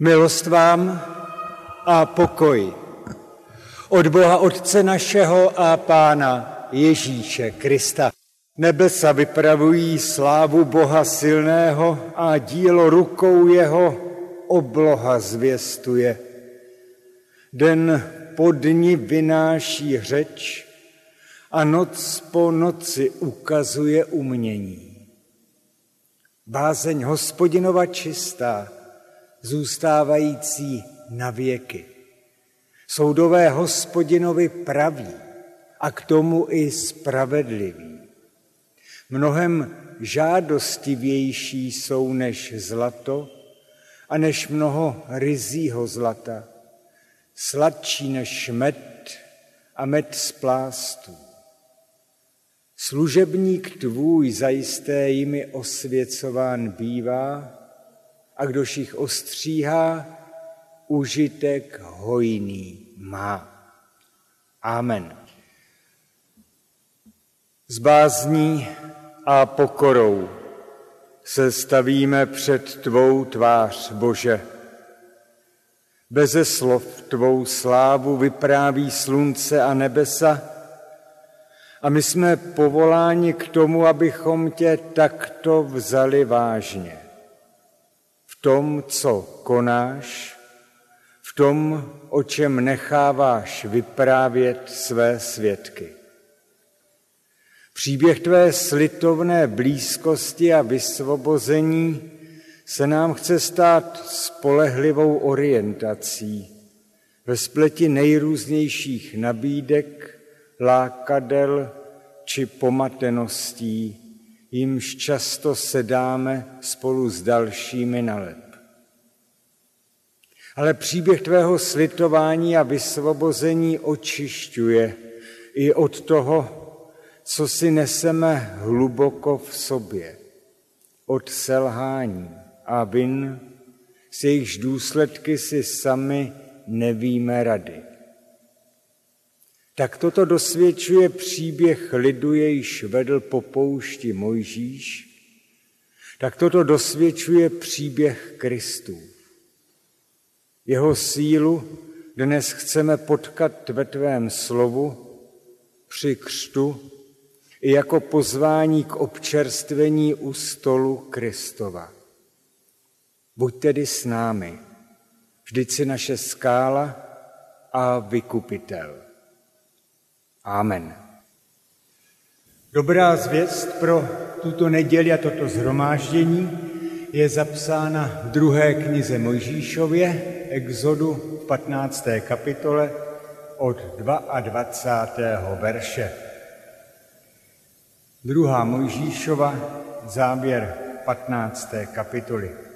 Milost vám a pokoj od Boha Otce našeho a Pána Ježíše Krista. Nebesa vypravují slávu Boha silného a dílo rukou jeho obloha zvěstuje. Den po dni vynáší řeč a noc po noci ukazuje umění. Bázeň hospodinova čistá, zůstávající na věky. Soudové hospodinovi praví a k tomu i spravedlivý. Mnohem žádostivější jsou než zlato a než mnoho rizího zlata, sladší než med a med z plástů. Služebník tvůj zajisté jimi osvěcován bývá, a kdož jich ostříhá, užitek hojný má. Amen. S bázní a pokorou se stavíme před tvou tvář, Bože. Beze slov tvou slávu vypráví slunce a nebesa a my jsme povoláni k tomu, abychom tě takto vzali vážně tom, co konáš, v tom, o čem necháváš vyprávět své svědky. Příběh tvé slitovné blízkosti a vysvobození se nám chce stát spolehlivou orientací ve spleti nejrůznějších nabídek, lákadel či pomateností, jimž často sedáme spolu s dalšími na lep. Ale příběh tvého slitování a vysvobození očišťuje i od toho, co si neseme hluboko v sobě, od selhání a vin, s jejichž důsledky si sami nevíme rady. Tak toto dosvědčuje příběh lidu, jejž vedl po poušti Mojžíš, tak toto dosvědčuje příběh Kristů. Jeho sílu dnes chceme potkat ve tvém slovu při křtu i jako pozvání k občerstvení u stolu Kristova. Buď tedy s námi, vždyť si naše skála a vykupitel. Amen. Dobrá zvěst pro tuto neděli a toto zhromáždění je zapsána v druhé knize Mojžíšově, Exodu v 15. kapitole od 22. verše. Druhá Mojžíšova, závěr 15. kapitoly.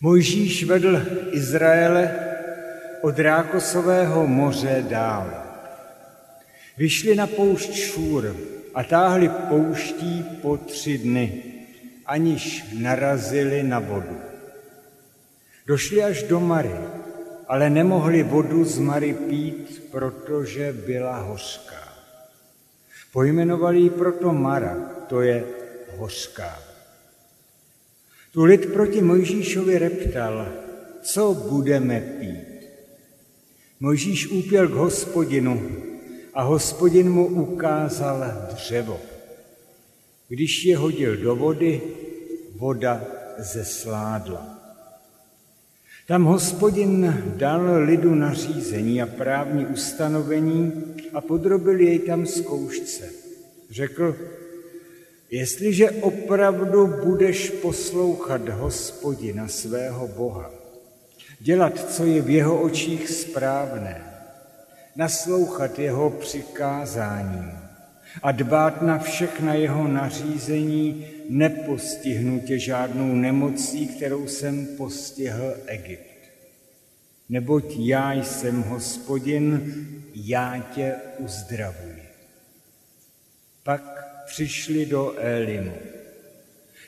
Mojžíš vedl Izraele od Rákosového moře dál. Vyšli na poušť Šůr a táhli pouští po tři dny, aniž narazili na vodu. Došli až do Mary, ale nemohli vodu z Mary pít, protože byla hořká. Pojmenovali ji proto Mara, to je hořká. Tu lid proti Mojžíšovi reptal, co budeme pít. Mojžíš úpěl k hospodinu a hospodin mu ukázal dřevo. Když je hodil do vody, voda zesládla. Tam hospodin dal lidu nařízení a právní ustanovení a podrobil jej tam zkoušce. Řekl, Jestliže opravdu budeš poslouchat hospodina svého Boha, dělat, co je v jeho očích správné, naslouchat jeho přikázání a dbát na všechna jeho nařízení, nepostihnu tě žádnou nemocí, kterou jsem postihl Egypt. Neboť já jsem hospodin, já tě uzdravuji. Pak přišli do Élimu.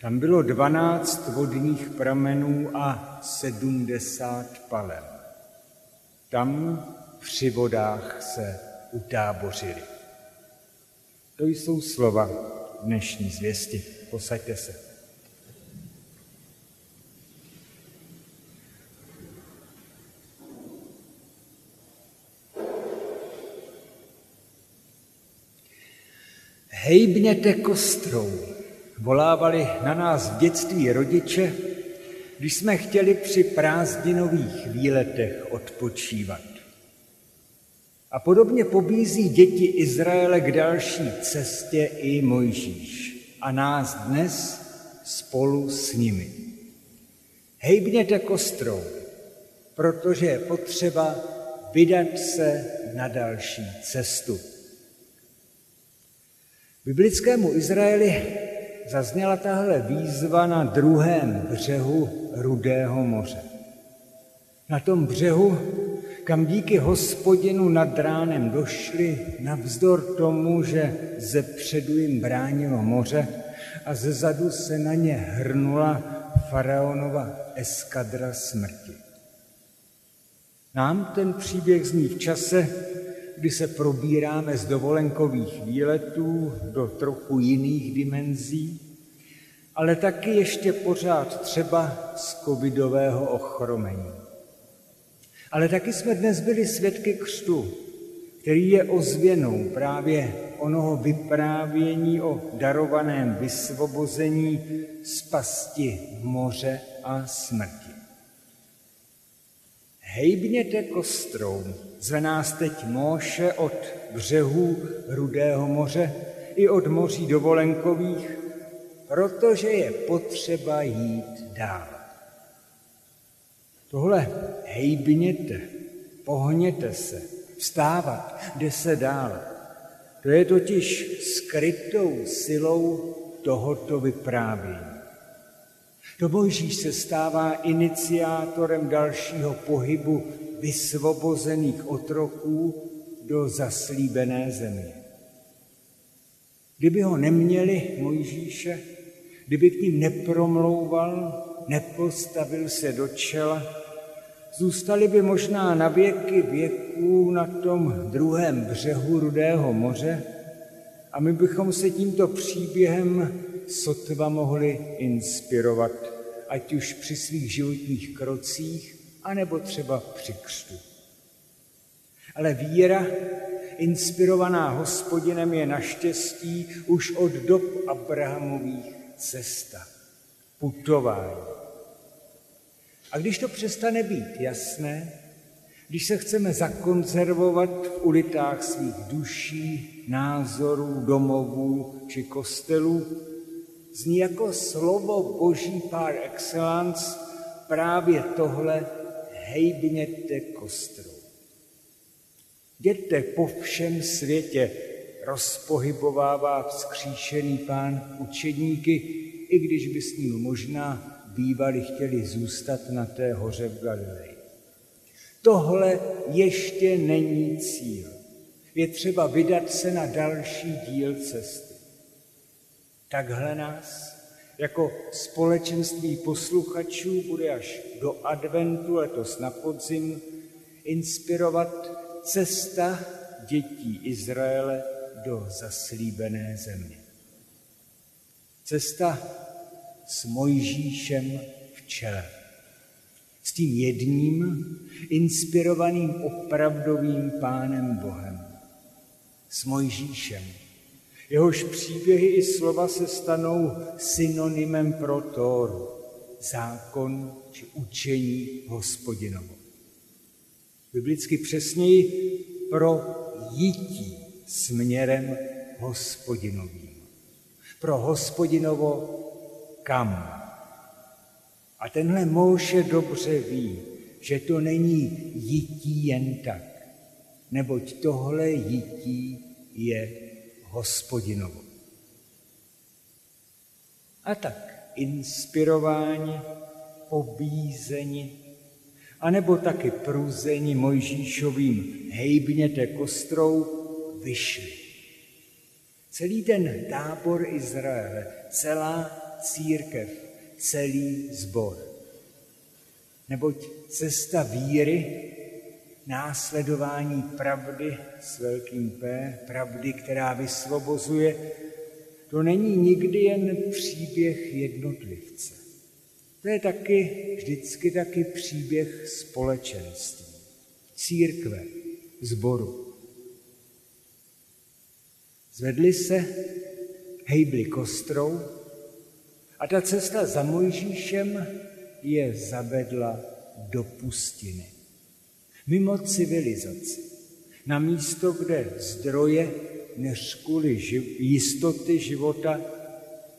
Tam bylo dvanáct vodních pramenů a sedmdesát palem. Tam při vodách se utábořili. To jsou slova dnešní zvěsti. Posaďte se. Hejbněte kostrou, volávali na nás v dětství rodiče, když jsme chtěli při prázdninových výletech odpočívat. A podobně pobízí děti Izraele k další cestě i Mojžíš a nás dnes spolu s nimi. Hejbněte kostrou, protože je potřeba vydat se na další cestu. Biblickému Izraeli zazněla tahle výzva na druhém břehu Rudého moře. Na tom břehu, kam díky hospodinu nad ránem došli, navzdor tomu, že ze předu jim bránilo moře a ze zadu se na ně hrnula faraonova eskadra smrti. Nám ten příběh zní v čase, kdy se probíráme z dovolenkových výletů do trochu jiných dimenzí, ale taky ještě pořád třeba z covidového ochromení. Ale taky jsme dnes byli svědky křtu, který je ozvěnou právě onoho vyprávění o darovaném vysvobození z pasti moře a smrti. Hejbněte kostrou, zve nás teď Móše od břehů Rudého moře i od moří dovolenkových, protože je potřeba jít dál. Tohle hejbněte, pohněte se, vstávat, jde se dál. To je totiž skrytou silou tohoto vyprávění. To Mojžíš se stává iniciátorem dalšího pohybu vysvobozených otroků do zaslíbené země. Kdyby ho neměli Mojžíše, kdyby k ním nepromlouval, nepostavil se do čela, zůstali by možná na věky věků na tom druhém břehu Rudého moře a my bychom se tímto příběhem sotva mohli inspirovat, ať už při svých životních krocích, anebo třeba při křtu. Ale víra, inspirovaná hospodinem, je naštěstí už od dob Abrahamových cesta, putování. A když to přestane být jasné, když se chceme zakonzervovat v ulitách svých duší, názorů, domovů či kostelů, zní jako slovo boží par excellence právě tohle hejbněte kostrou. Jděte po všem světě, rozpohybovává vzkříšený pán učedníky, i když by s ním možná bývali chtěli zůstat na té hoře v Galileji. Tohle ještě není cíl. Je třeba vydat se na další díl cesty. Takhle nás jako společenství posluchačů bude až do adventu letos na podzim inspirovat cesta dětí Izraele do zaslíbené země. Cesta s Mojžíšem v čele. S tím jedním, inspirovaným opravdovým pánem Bohem. S Mojžíšem. Jehož příběhy i slova se stanou synonymem pro Tóru, zákon či učení hospodinovo. Biblicky přesněji pro jítí směrem hospodinovým. Pro hospodinovo kam. A tenhle Moše dobře ví, že to není jití jen tak, neboť tohle jití je hospodinovo. A tak inspirováni, pobízeni, anebo taky průzeni Mojžíšovým hejbněte kostrou, vyšli. Celý ten tábor Izraele, celá církev, celý zbor. Neboť cesta víry, následování pravdy s velkým P, pravdy, která vysvobozuje, to není nikdy jen příběh jednotlivce. To je taky vždycky taky příběh společenství, církve, zboru. Zvedli se, hejbli kostrou a ta cesta za Mojžíšem je zavedla do pustiny. Mimo civilizaci, na místo, kde zdroje než kvůli živ- jistoty života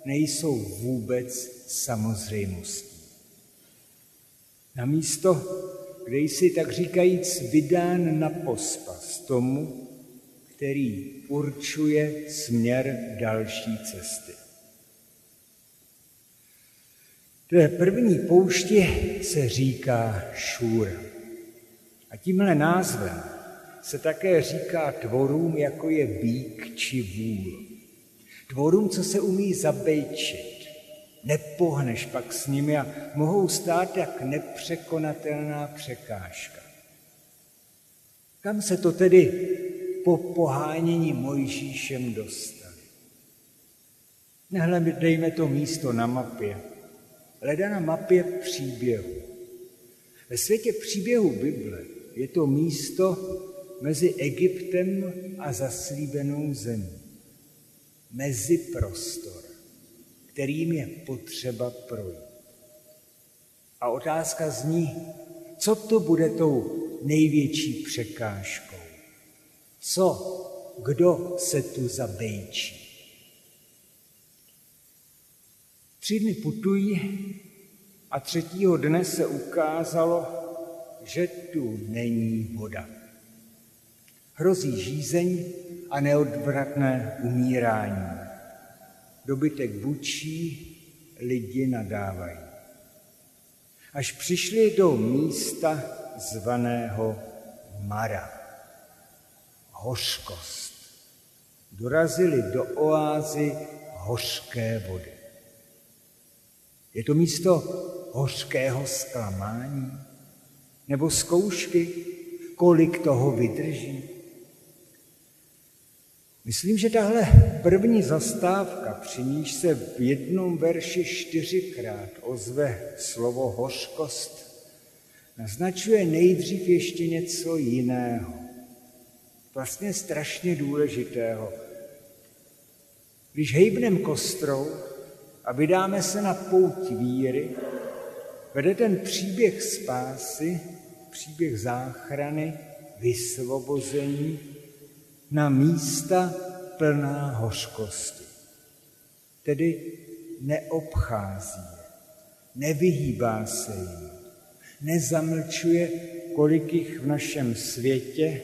nejsou vůbec samozřejmostí. Na místo, kde jsi tak říkajíc vydán na pospas tomu, který určuje směr další cesty. Té první pouště se říká šůra. A tímhle názvem se také říká tvorům, jako je bík či vůl. Tvorům, co se umí zabejčit. Nepohneš pak s nimi a mohou stát jak nepřekonatelná překážka. Kam se to tedy po pohánění Mojžíšem dostali? Nehledejme to místo na mapě, leda na mapě příběhu. Ve světě příběhu Bible je to místo mezi Egyptem a zaslíbenou zemí. Mezi prostor, kterým je potřeba projít. A otázka zní, co to bude tou největší překážkou? Co, kdo se tu zabejčí? Tři dny putují a třetího dne se ukázalo, že tu není voda. Hrozí žízeň a neodvratné umírání. Dobytek bučí, lidi nadávají. Až přišli do místa zvaného Mara. Hořkost. Dorazili do oázy hořké vody. Je to místo hořkého zklamání? Nebo zkoušky, kolik toho vydrží? Myslím, že tahle první zastávka, při níž se v jednom verši čtyřikrát ozve slovo hořkost, naznačuje nejdřív ještě něco jiného. Vlastně strašně důležitého. Když hejbnem kostrou a vydáme se na pouť víry, vede ten příběh spásy, příběh záchrany, vysvobození, na místa plná hořkosti. Tedy neobchází je, nevyhýbá se jim, nezamlčuje, kolik jich v našem světě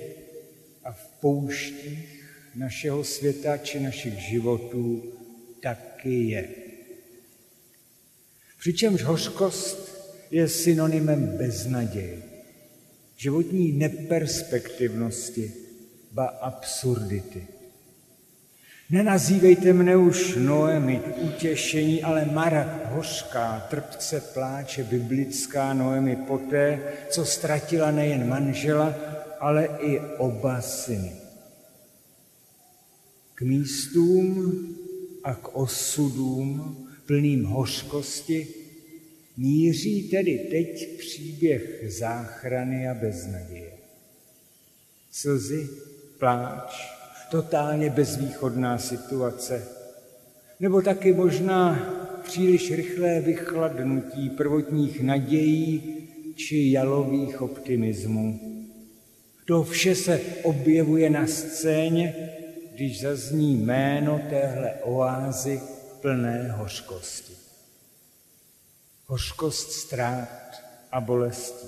a v pouštích našeho světa či našich životů taky je. Přičemž hořkost je synonymem beznaděje, životní neperspektivnosti, ba absurdity. Nenazývejte mne už Noemi utěšení, ale Mara hořká, trpce pláče biblická Noemi poté, co ztratila nejen manžela, ale i oba syny. K místům a k osudům plným hořkosti míří tedy teď příběh záchrany a beznaděje. Slzy pláč, totálně bezvýchodná situace, nebo taky možná příliš rychlé vychladnutí prvotních nadějí či jalových optimismů. To vše se objevuje na scéně, když zazní jméno téhle oázy plné hořkosti. Hořkost ztrát a bolestí.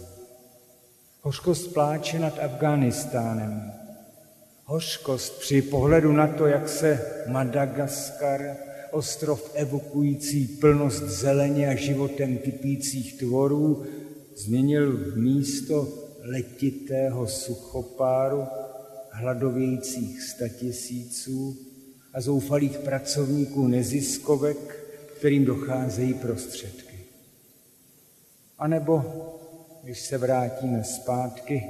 Hořkost pláče nad Afghánistánem, hořkost při pohledu na to, jak se Madagaskar, ostrov evokující plnost zeleně a životem kypících tvorů, změnil v místo letitého suchopáru, hladovějících statisíců a zoufalých pracovníků neziskovek, kterým docházejí prostředky. A nebo, když se vrátíme zpátky,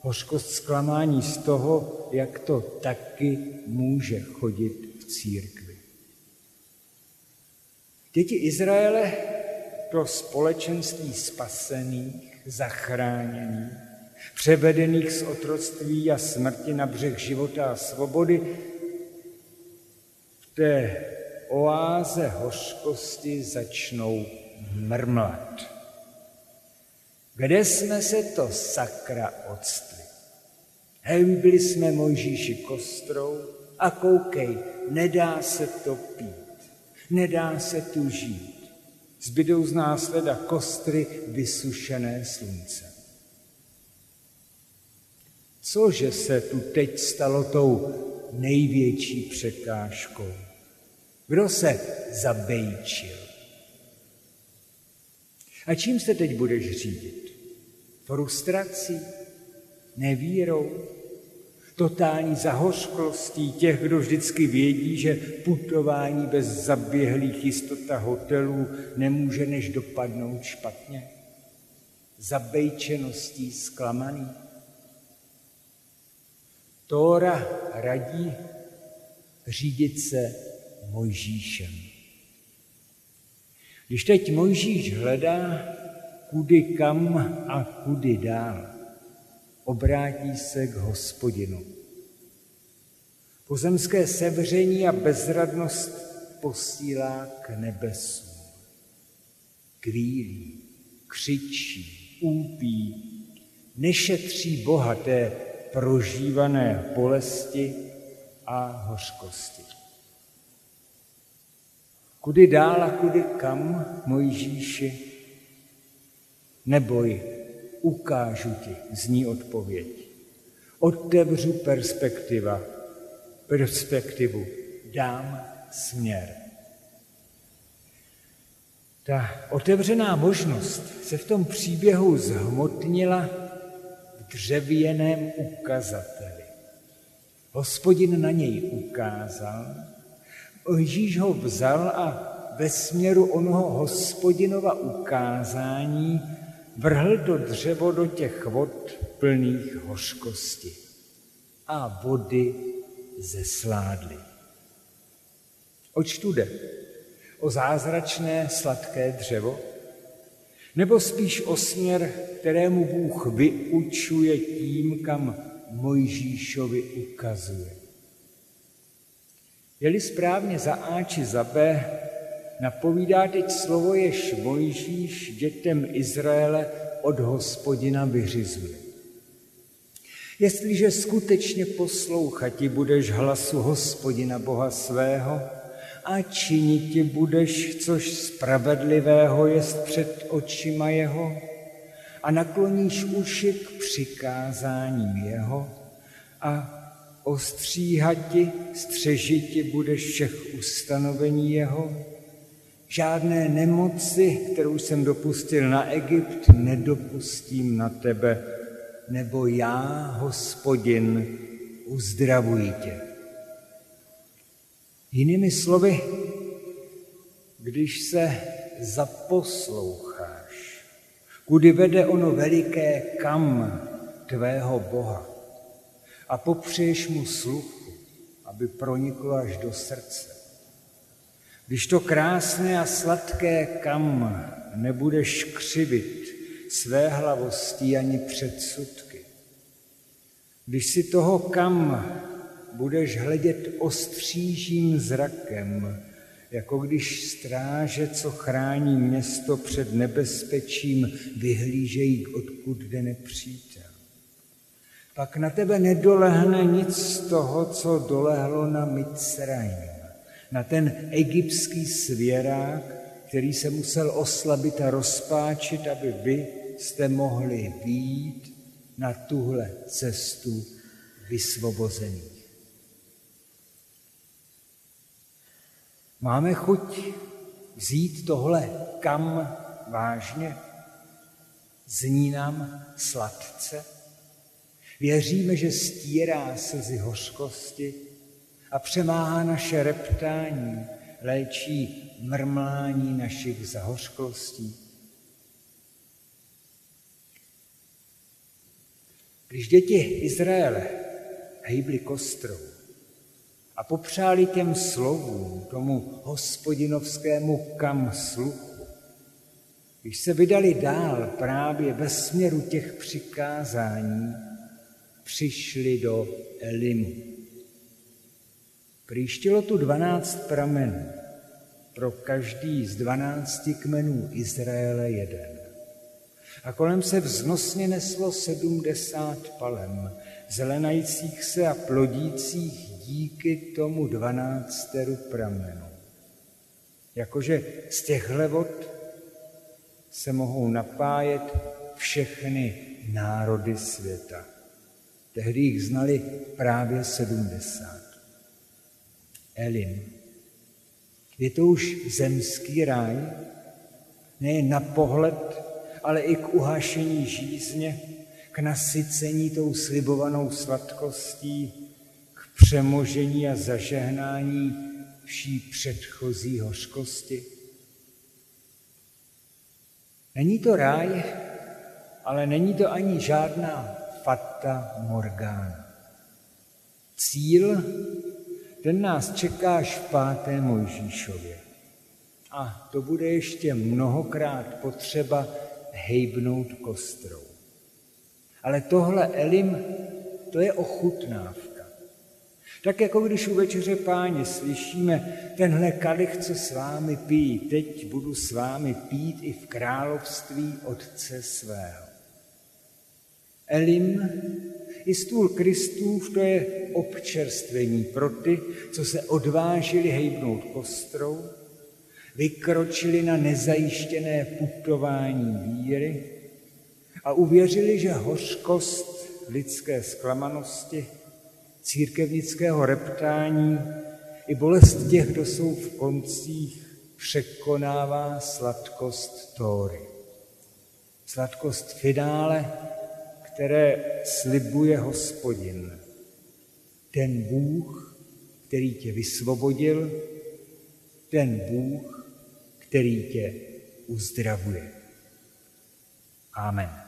hořkost zklamání z toho, jak to taky může chodit v církvi. Děti Izraele to společenství spasených, zachráněných, převedených z otroctví a smrti na břeh života a svobody, v té oáze hořkosti začnou mrmlat. Kde jsme se to sakra odstli? Hembli jsme Mojžíši kostrou a koukej, nedá se to pít, nedá se tu žít. Zbydou z následa kostry vysušené sluncem. Cože se tu teď stalo tou největší překážkou? Kdo se zabejčil? A čím se teď budeš řídit? Frustrací? Nevírou? Totální zahořklostí těch, kdo vždycky vědí, že putování bez zaběhlých jistota hotelů nemůže než dopadnout špatně? Zabejčeností zklamaný? Tóra radí řídit se Mojžíšem. Když teď Mojžíš hledá, kudy kam a kudy dál, obrátí se k hospodinu. Pozemské sevření a bezradnost posílá k nebesům. Kvílí, křičí, úpí, nešetří Boha té prožívané bolesti a hořkosti. Kudy dál a kudy kam, Mojžíši? Neboj, ukážu ti, zní odpověď. Otevřu perspektiva, perspektivu, dám směr. Ta otevřená možnost se v tom příběhu zhmotnila v dřevěném ukazateli. Hospodin na něj ukázal Ježíš ho vzal a ve směru onoho hospodinova ukázání vrhl to dřevo do těch vod plných hořkosti a vody zesládly. Oč tu jde? O zázračné sladké dřevo? Nebo spíš o směr, kterému Bůh vyučuje tím, kam Mojžíšovi ukazuje? Je-li správně za A či za B, napovídá teď slovo, jež Mojžíš dětem Izraele od hospodina vyřizuje. Jestliže skutečně poslouchati budeš hlasu hospodina Boha svého a činiti budeš, což spravedlivého jest před očima jeho a nakloníš uši k přikázáním jeho a ostříhati, střežiti budeš všech ustanovení jeho, žádné nemoci, kterou jsem dopustil na Egypt, nedopustím na tebe, nebo já, hospodin, uzdravuji tě. Jinými slovy, když se zaposloucháš, kudy vede ono veliké kam tvého Boha, a popřeješ mu sluchu, aby proniklo až do srdce. Když to krásné a sladké kam nebudeš křivit své hlavostí ani předsudky, když si toho kam budeš hledět ostřížím zrakem, jako když stráže, co chrání město před nebezpečím, vyhlížejí, odkud jde nepřítel. Pak na tebe nedolehne nic z toho, co dolehlo na Mitzrajm, na ten egyptský svěrák, který se musel oslabit a rozpáčit, aby vy jste mohli výjít na tuhle cestu vysvobozených. Máme chuť vzít tohle kam vážně? Zní nám sladce? Věříme, že stírá slzy hořkosti a přemáhá naše reptání, léčí mrmlání našich zahořklostí. Když děti Izraele hejbly kostrou a popřáli těm slovům, tomu hospodinovskému kam sluchu, když se vydali dál právě ve směru těch přikázání, přišli do Elimu. Příštilo tu dvanáct pramenů, pro každý z dvanácti kmenů Izraele jeden. A kolem se vznosně neslo sedmdesát palem, zelenajících se a plodících díky tomu dvanácteru pramenů. Jakože z těchhle vod se mohou napájet všechny národy světa. Tehdy jich znali právě sedmdesát. Elim. Je to už zemský ráj, nejen na pohled, ale i k uhášení žízně, k nasycení tou slibovanou sladkostí, k přemožení a zažehnání vší předchozí hořkosti. Není to ráj, ale není to ani žádná fata morgana. Cíl, ten nás čeká až v páté Mojžíšově. A to bude ještě mnohokrát potřeba hejbnout kostrou. Ale tohle Elim, to je ochutnávka. Tak jako když u večeře páně slyšíme, tenhle kalich, co s vámi pijí, teď budu s vámi pít i v království Otce svého. Elim i stůl Kristův, to je občerstvení pro ty, co se odvážili hejbnout kostrou, vykročili na nezajištěné putování víry a uvěřili, že hořkost lidské zklamanosti, církevnického reptání i bolest těch, kdo jsou v koncích, překonává sladkost Tóry. Sladkost finále, které slibuje hospodin. Ten Bůh, který tě vysvobodil, ten Bůh, který tě uzdravuje. Amen.